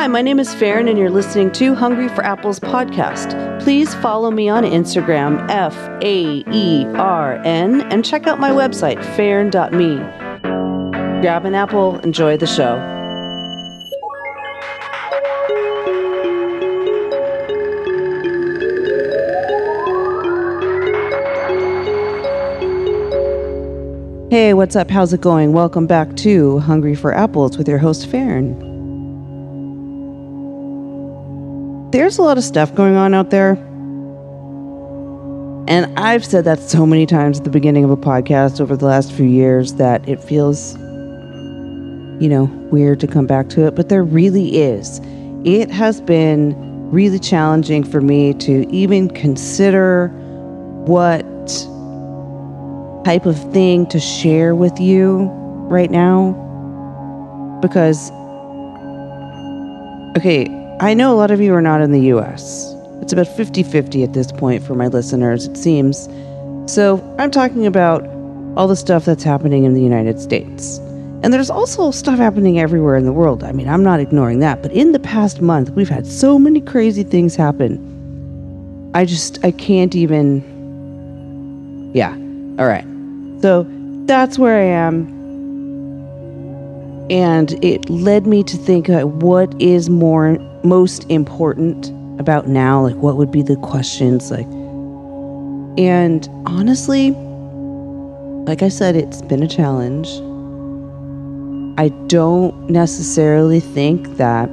Hi, my name is Faern, and you're listening to Hungry for Apples podcast. Please follow me on Instagram, F A E R N, and check out my website, faern.me. Grab an apple, enjoy the show. Hey, what's up? How's it going? Welcome back to Hungry for Apples with your host, Faern. There's a lot of stuff going on out there. And I've said that so many times at the beginning of a podcast over the last few years that it feels, you know, weird to come back to it. But there really is. It has been really challenging for me to even consider what type of thing to share with you right now because okay i know a lot of you are not in the us it's about 50-50 at this point for my listeners it seems. So i'm talking about all the stuff that's happening in the united states. And there's also stuff happening everywhere in the world. I mean i'm not ignoring that but in the past month we've had so many crazy things happen. I just i can't even yeah all right. So that's where I am. And it led me to think what is more most important about now? Like, what would be the questions? Like, and honestly, like I said, it's been a challenge. I don't necessarily think that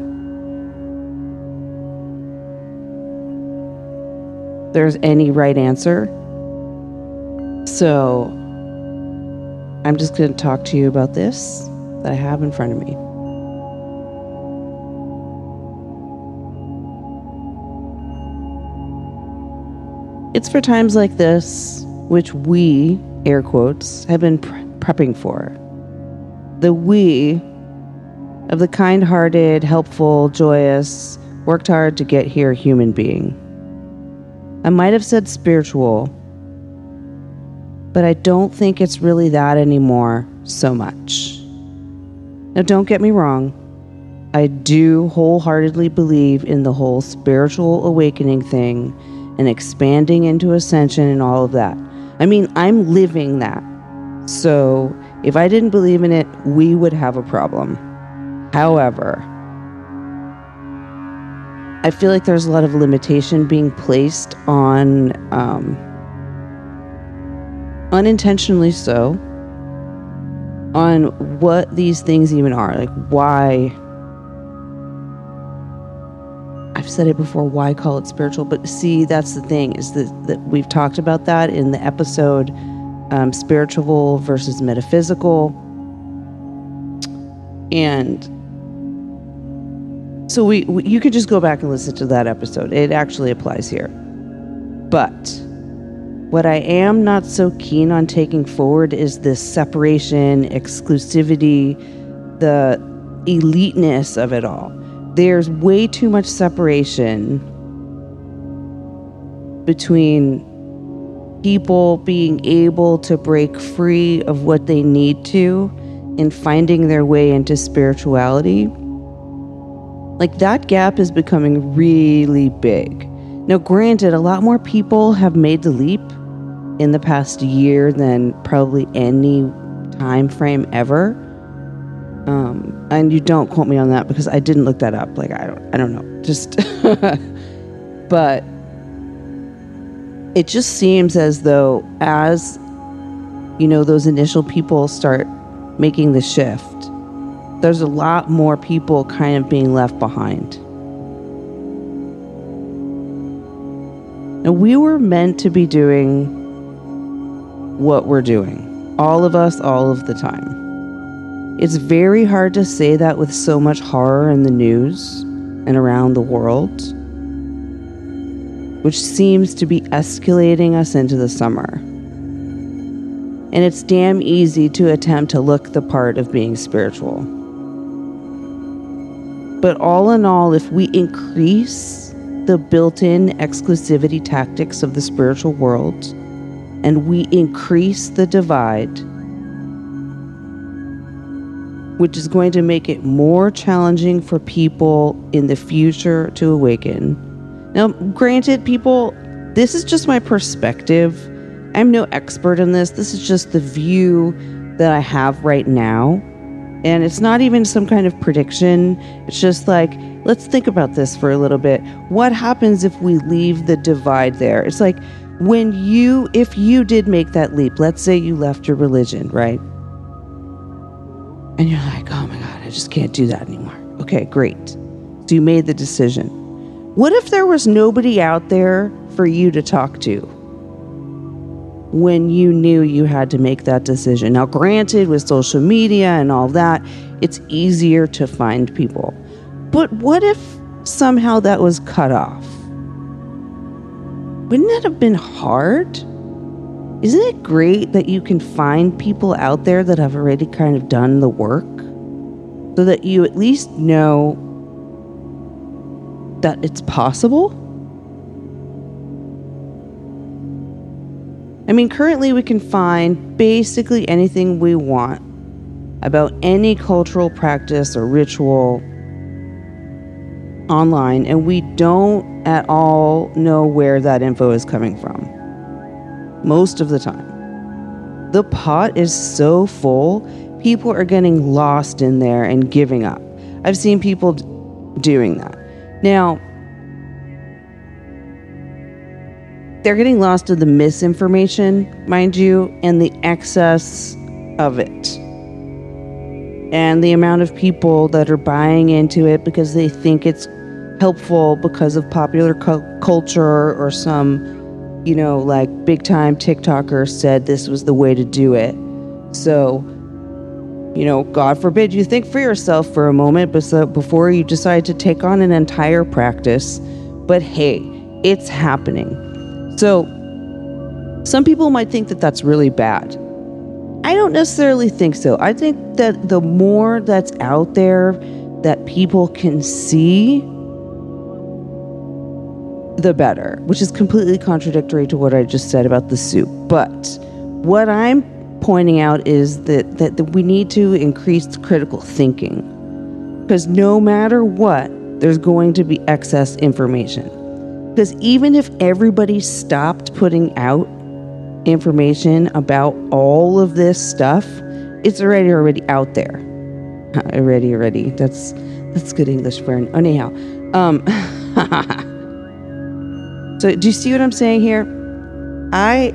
there's any right answer. So I'm just going to talk to you about this that I have in front of me. It's for times like this, which we, air quotes, have been pre- prepping for. The we of the kind hearted, helpful, joyous, worked hard to get here human being. I might have said spiritual, but I don't think it's really that anymore so much. Now, don't get me wrong, I do wholeheartedly believe in the whole spiritual awakening thing and expanding into ascension and all of that. I mean, I'm living that. So, if I didn't believe in it, we would have a problem. However, I feel like there's a lot of limitation being placed on um, unintentionally so, on what these things even are. Like, why. I've said it before, why call it spiritual? But see, that's the thing, is that, that we've talked about that in the episode um, spiritual versus metaphysical. And so we, we you could just go back and listen to that episode. It actually applies here. But what I am not so keen on taking forward is this separation, exclusivity, the eliteness of it all. There's way too much separation between people being able to break free of what they need to and finding their way into spirituality. Like that gap is becoming really big. Now, granted, a lot more people have made the leap in the past year than probably any time frame ever. Um, and you don't quote me on that because I didn't look that up. Like I don't, I don't know. Just, but it just seems as though as you know those initial people start making the shift, there's a lot more people kind of being left behind. And we were meant to be doing what we're doing. All of us, all of the time. It's very hard to say that with so much horror in the news and around the world, which seems to be escalating us into the summer. And it's damn easy to attempt to look the part of being spiritual. But all in all, if we increase the built in exclusivity tactics of the spiritual world, and we increase the divide, which is going to make it more challenging for people in the future to awaken. Now, granted, people, this is just my perspective. I'm no expert in this. This is just the view that I have right now. And it's not even some kind of prediction. It's just like, let's think about this for a little bit. What happens if we leave the divide there? It's like when you, if you did make that leap, let's say you left your religion, right? And you're like, oh my God, I just can't do that anymore. Okay, great. So you made the decision. What if there was nobody out there for you to talk to when you knew you had to make that decision? Now, granted, with social media and all that, it's easier to find people. But what if somehow that was cut off? Wouldn't that have been hard? Isn't it great that you can find people out there that have already kind of done the work so that you at least know that it's possible? I mean, currently we can find basically anything we want about any cultural practice or ritual online, and we don't at all know where that info is coming from most of the time. The pot is so full, people are getting lost in there and giving up. I've seen people d- doing that. Now, they're getting lost in the misinformation, mind you, and the excess of it. And the amount of people that are buying into it because they think it's helpful because of popular cu- culture or some you know, like big time TikToker said this was the way to do it. So, you know, God forbid you think for yourself for a moment before you decide to take on an entire practice. But hey, it's happening. So, some people might think that that's really bad. I don't necessarily think so. I think that the more that's out there that people can see, the better, which is completely contradictory to what I just said about the soup. But what I'm pointing out is that, that, that we need to increase critical thinking. Because no matter what, there's going to be excess information. Because even if everybody stopped putting out information about all of this stuff, it's already already out there. Already, already. That's that's good English an anyhow. Um So, do you see what I'm saying here? I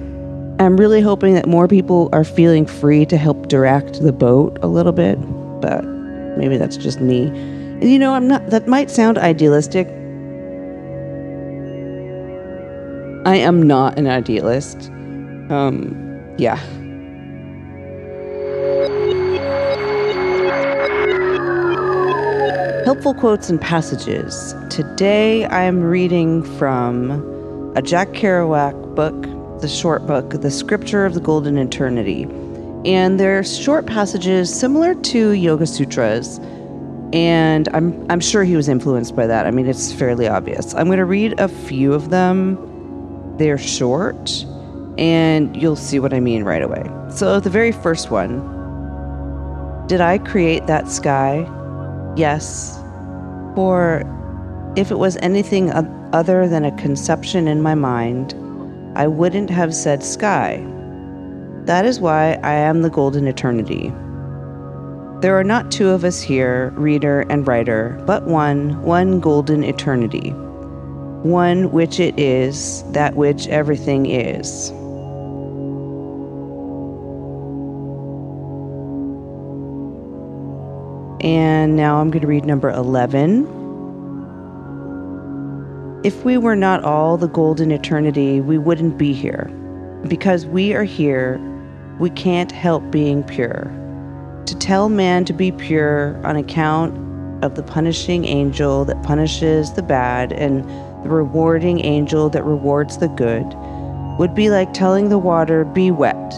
am really hoping that more people are feeling free to help direct the boat a little bit, but maybe that's just me. And you know, I'm not, that might sound idealistic. I am not an idealist. Um, yeah. Helpful quotes and passages. Today I am reading from a Jack Kerouac book, the short book, The Scripture of the Golden Eternity. And they're short passages similar to Yoga Sutras. And I'm, I'm sure he was influenced by that. I mean, it's fairly obvious. I'm going to read a few of them. They're short, and you'll see what I mean right away. So, the very first one Did I create that sky? Yes. For if it was anything other than a conception in my mind, I wouldn't have said sky. That is why I am the golden eternity. There are not two of us here, reader and writer, but one, one golden eternity, one which it is, that which everything is. And now I'm going to read number 11. If we were not all the golden eternity, we wouldn't be here. Because we are here, we can't help being pure. To tell man to be pure on account of the punishing angel that punishes the bad and the rewarding angel that rewards the good would be like telling the water, be wet.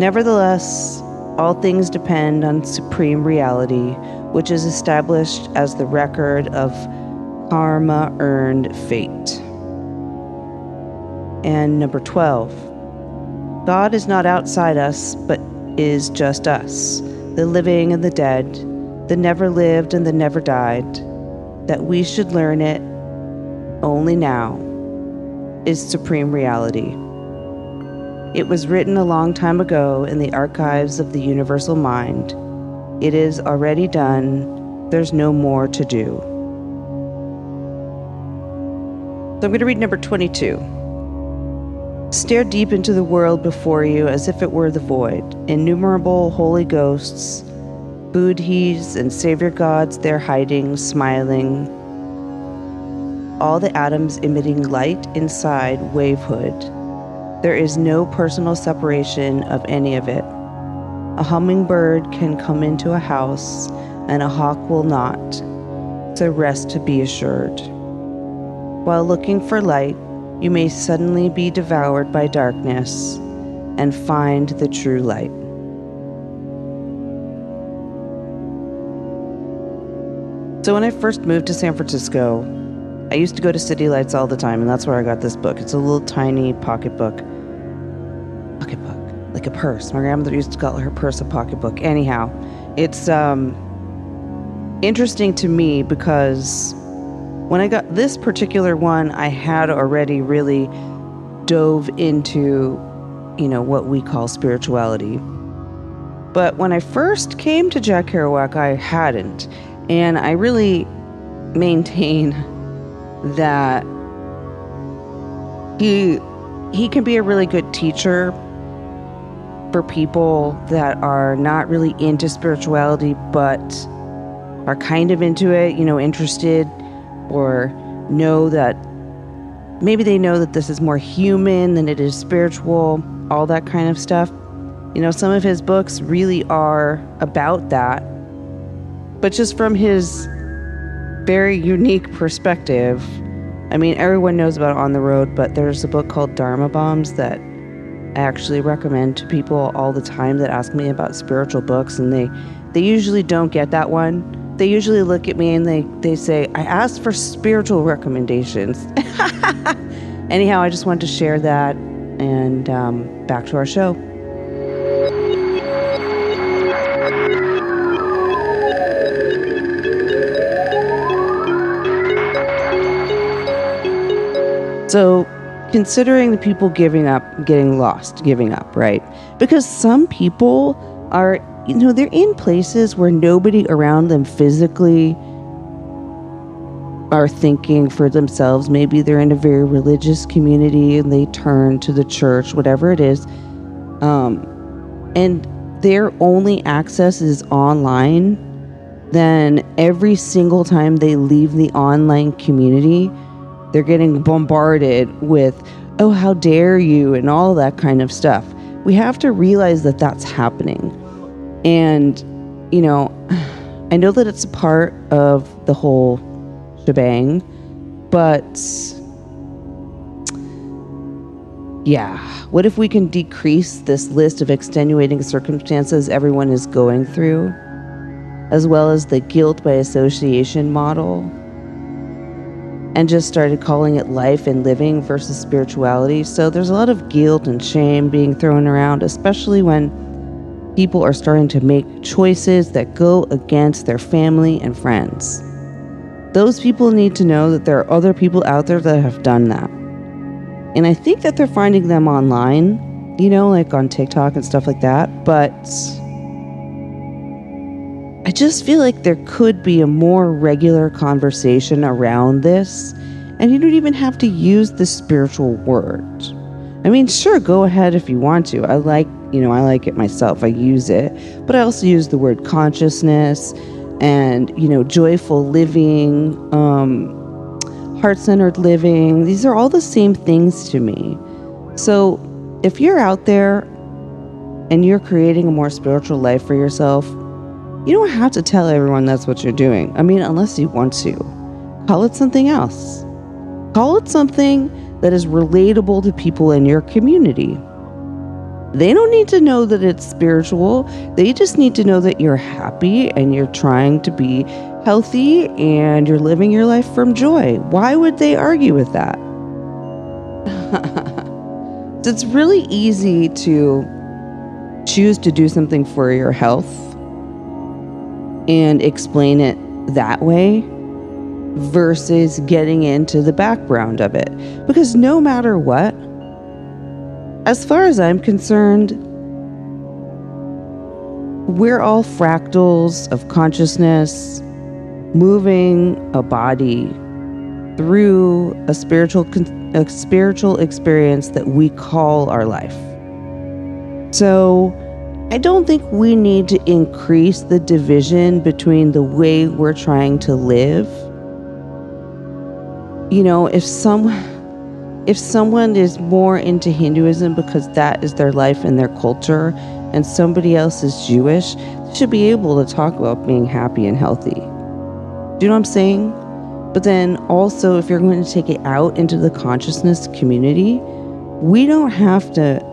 Nevertheless, all things depend on supreme reality, which is established as the record of karma earned fate. And number 12, God is not outside us, but is just us. the living and the dead, the never lived and the never died, that we should learn it only now is supreme reality. It was written a long time ago in the archives of the universal mind. It is already done. There's no more to do. So I'm going to read number 22. Stare deep into the world before you as if it were the void. Innumerable holy ghosts, Buddhas, and Savior gods there hiding, smiling. All the atoms emitting light inside wavehood. There is no personal separation of any of it. A hummingbird can come into a house, and a hawk will not. So rest to be assured. While looking for light, you may suddenly be devoured by darkness and find the true light. So, when I first moved to San Francisco, I used to go to City Lights all the time, and that's where I got this book. It's a little tiny pocketbook. Pocketbook, like a purse. My grandmother used to call her purse a pocketbook. Anyhow, it's um, interesting to me because when I got this particular one, I had already really dove into, you know, what we call spirituality. But when I first came to Jack Kerouac, I hadn't. And I really maintain that he he can be a really good teacher for people that are not really into spirituality but are kind of into it, you know, interested or know that maybe they know that this is more human than it is spiritual, all that kind of stuff. You know, some of his books really are about that, but just from his very unique perspective. I mean, everyone knows about On the Road, but there's a book called Dharma Bums that I actually recommend to people all the time that ask me about spiritual books, and they they usually don't get that one they usually look at me and they, they say, I asked for spiritual recommendations. Anyhow, I just wanted to share that and um, back to our show. So, considering the people giving up, getting lost, giving up, right? Because some people are you know, they're in places where nobody around them physically are thinking for themselves. Maybe they're in a very religious community and they turn to the church, whatever it is. Um, and their only access is online. Then every single time they leave the online community, they're getting bombarded with, oh, how dare you, and all that kind of stuff. We have to realize that that's happening and, you know, I know that it's a part of the whole shebang, but yeah, what if we can decrease this list of extenuating circumstances everyone is going through, as well as the guilt by association model, and just started calling it life and living versus spirituality? So there's a lot of guilt and shame being thrown around, especially when people are starting to make choices that go against their family and friends. Those people need to know that there are other people out there that have done that. And I think that they're finding them online, you know, like on TikTok and stuff like that. But I just feel like there could be a more regular conversation around this. And you don't even have to use the spiritual word. I mean, sure, go ahead if you want to. I like you know, I like it myself. I use it. But I also use the word consciousness and, you know, joyful living, um, heart centered living. These are all the same things to me. So if you're out there and you're creating a more spiritual life for yourself, you don't have to tell everyone that's what you're doing. I mean, unless you want to. Call it something else. Call it something that is relatable to people in your community. They don't need to know that it's spiritual. They just need to know that you're happy and you're trying to be healthy and you're living your life from joy. Why would they argue with that? it's really easy to choose to do something for your health and explain it that way versus getting into the background of it. Because no matter what, as far as I'm concerned, we're all fractals of consciousness moving a body through a spiritual a spiritual experience that we call our life. So, I don't think we need to increase the division between the way we're trying to live. You know, if some if someone is more into Hinduism because that is their life and their culture and somebody else is Jewish, they should be able to talk about being happy and healthy. Do you know what I'm saying? But then also, if you're going to take it out into the consciousness community, we don't have to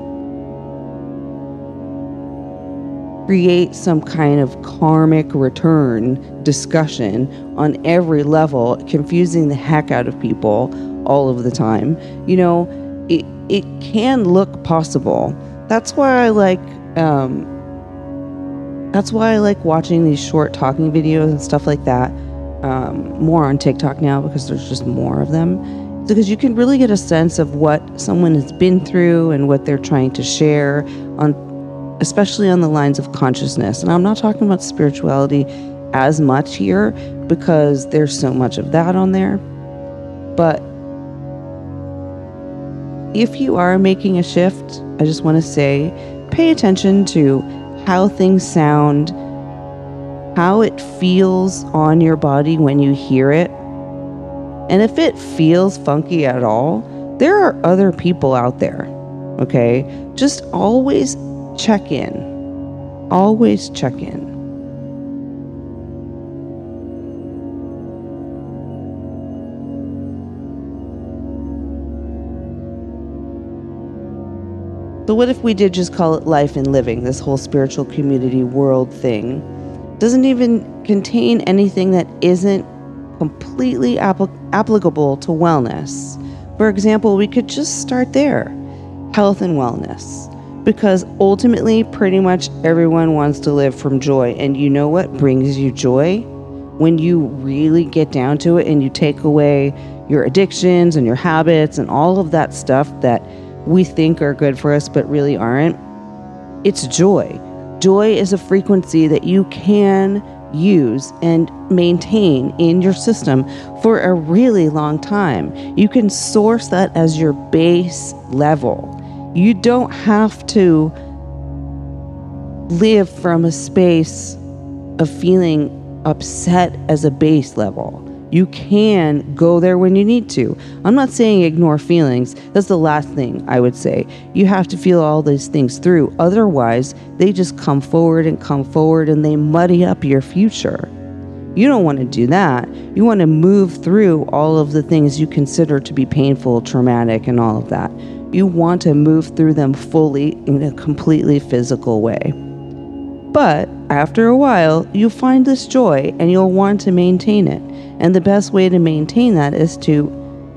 create some kind of karmic return discussion on every level, confusing the heck out of people all of the time. You know, it, it can look possible. That's why I like um, that's why I like watching these short talking videos and stuff like that um, more on TikTok now because there's just more of them. Because you can really get a sense of what someone has been through and what they're trying to share on, especially on the lines of consciousness. And I'm not talking about spirituality as much here because there's so much of that on there. But if you are making a shift, I just want to say pay attention to how things sound how it feels on your body when you hear it. And if it feels funky at all, there are other people out there. Okay? Just always check in. Always check in. So, what if we did just call it life and living, this whole spiritual community world thing? doesn't even contain anything that isn't completely applicable to wellness. For example, we could just start there health and wellness. Because ultimately, pretty much everyone wants to live from joy. And you know what brings you joy? When you really get down to it and you take away your addictions and your habits and all of that stuff that we think are good for us but really aren't, it's joy. Joy is a frequency that you can use and maintain in your system for a really long time. You can source that as your base level. You don't have to live from a space of feeling upset as a base level. You can go there when you need to. I'm not saying ignore feelings. That's the last thing I would say. You have to feel all these things through. Otherwise, they just come forward and come forward and they muddy up your future. You don't want to do that. You want to move through all of the things you consider to be painful, traumatic, and all of that. You want to move through them fully in a completely physical way. But after a while, you'll find this joy and you'll want to maintain it. And the best way to maintain that is to,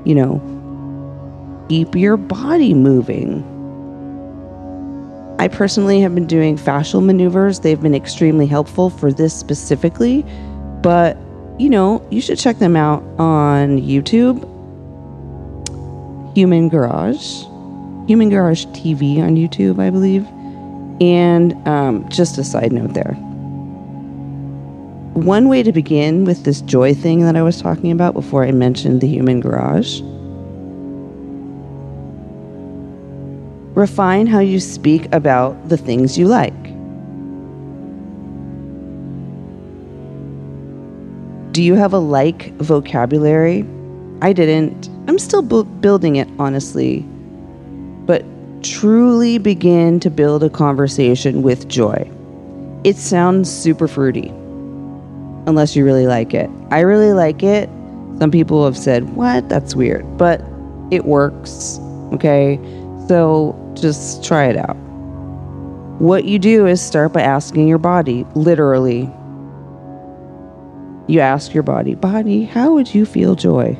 you know, keep your body moving. I personally have been doing fascial maneuvers. They've been extremely helpful for this specifically, but you know, you should check them out on YouTube. Human Garage, Human Garage TV on YouTube, I believe. And um, just a side note there one way to begin with this joy thing that I was talking about before I mentioned the human garage. Refine how you speak about the things you like. Do you have a like vocabulary? I didn't. I'm still bu- building it, honestly. Truly begin to build a conversation with joy. It sounds super fruity unless you really like it. I really like it. Some people have said, What? That's weird. But it works. Okay. So just try it out. What you do is start by asking your body, literally. You ask your body, Body, how would you feel joy?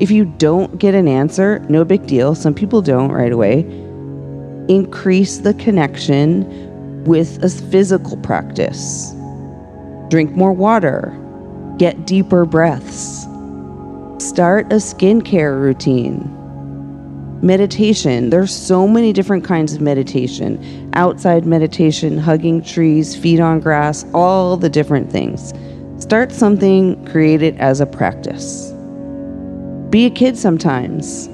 If you don't get an answer, no big deal. Some people don't right away. Increase the connection with a physical practice drink more water, get deeper breaths, start a skincare routine. Meditation. There's so many different kinds of meditation. Outside meditation, hugging trees, feet on grass, all the different things. Start something, create it as a practice. Be a kid sometimes.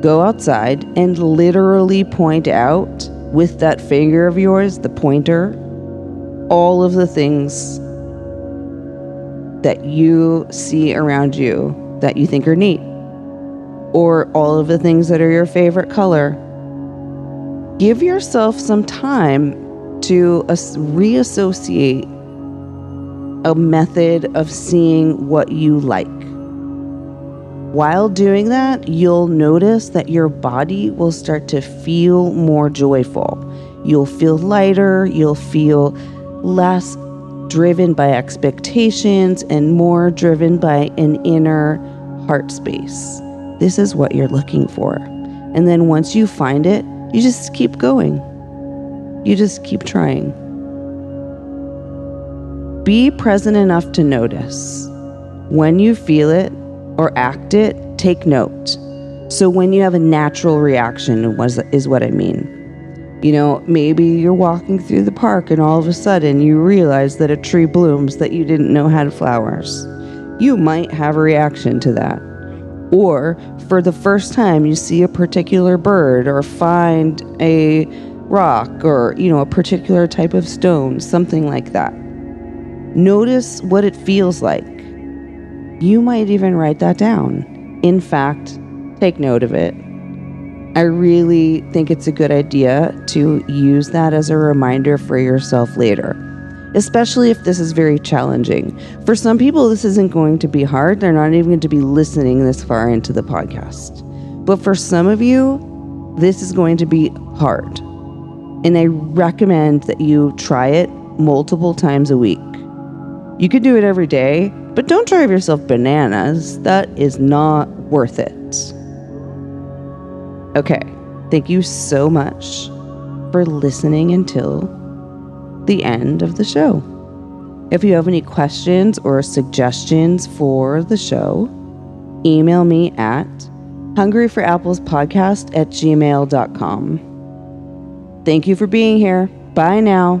Go outside and literally point out with that finger of yours, the pointer, all of the things that you see around you that you think are neat, or all of the things that are your favorite color. Give yourself some time to reassociate a method of seeing what you like. While doing that, you'll notice that your body will start to feel more joyful. You'll feel lighter, you'll feel less driven by expectations and more driven by an inner heart space. This is what you're looking for. And then once you find it, you just keep going. You just keep trying. Be present enough to notice. When you feel it or act it, take note. So when you have a natural reaction, was is what I mean. You know, maybe you're walking through the park and all of a sudden you realize that a tree blooms that you didn't know had flowers. You might have a reaction to that. Or for the first time you see a particular bird or find a rock or, you know, a particular type of stone, something like that. Notice what it feels like. You might even write that down. In fact, take note of it I really think it's a good idea to use that as a reminder for yourself later, especially if this is very challenging. For some people, this isn't going to be hard. They're not even going to be listening this far into the podcast. But for some of you, this is going to be hard. And I recommend that you try it multiple times a week. You could do it every day, but don't drive yourself bananas. That is not worth it. Okay, thank you so much for listening until the end of the show. If you have any questions or suggestions for the show, email me at hungryforapplespodcast at gmail.com. Thank you for being here. Bye now.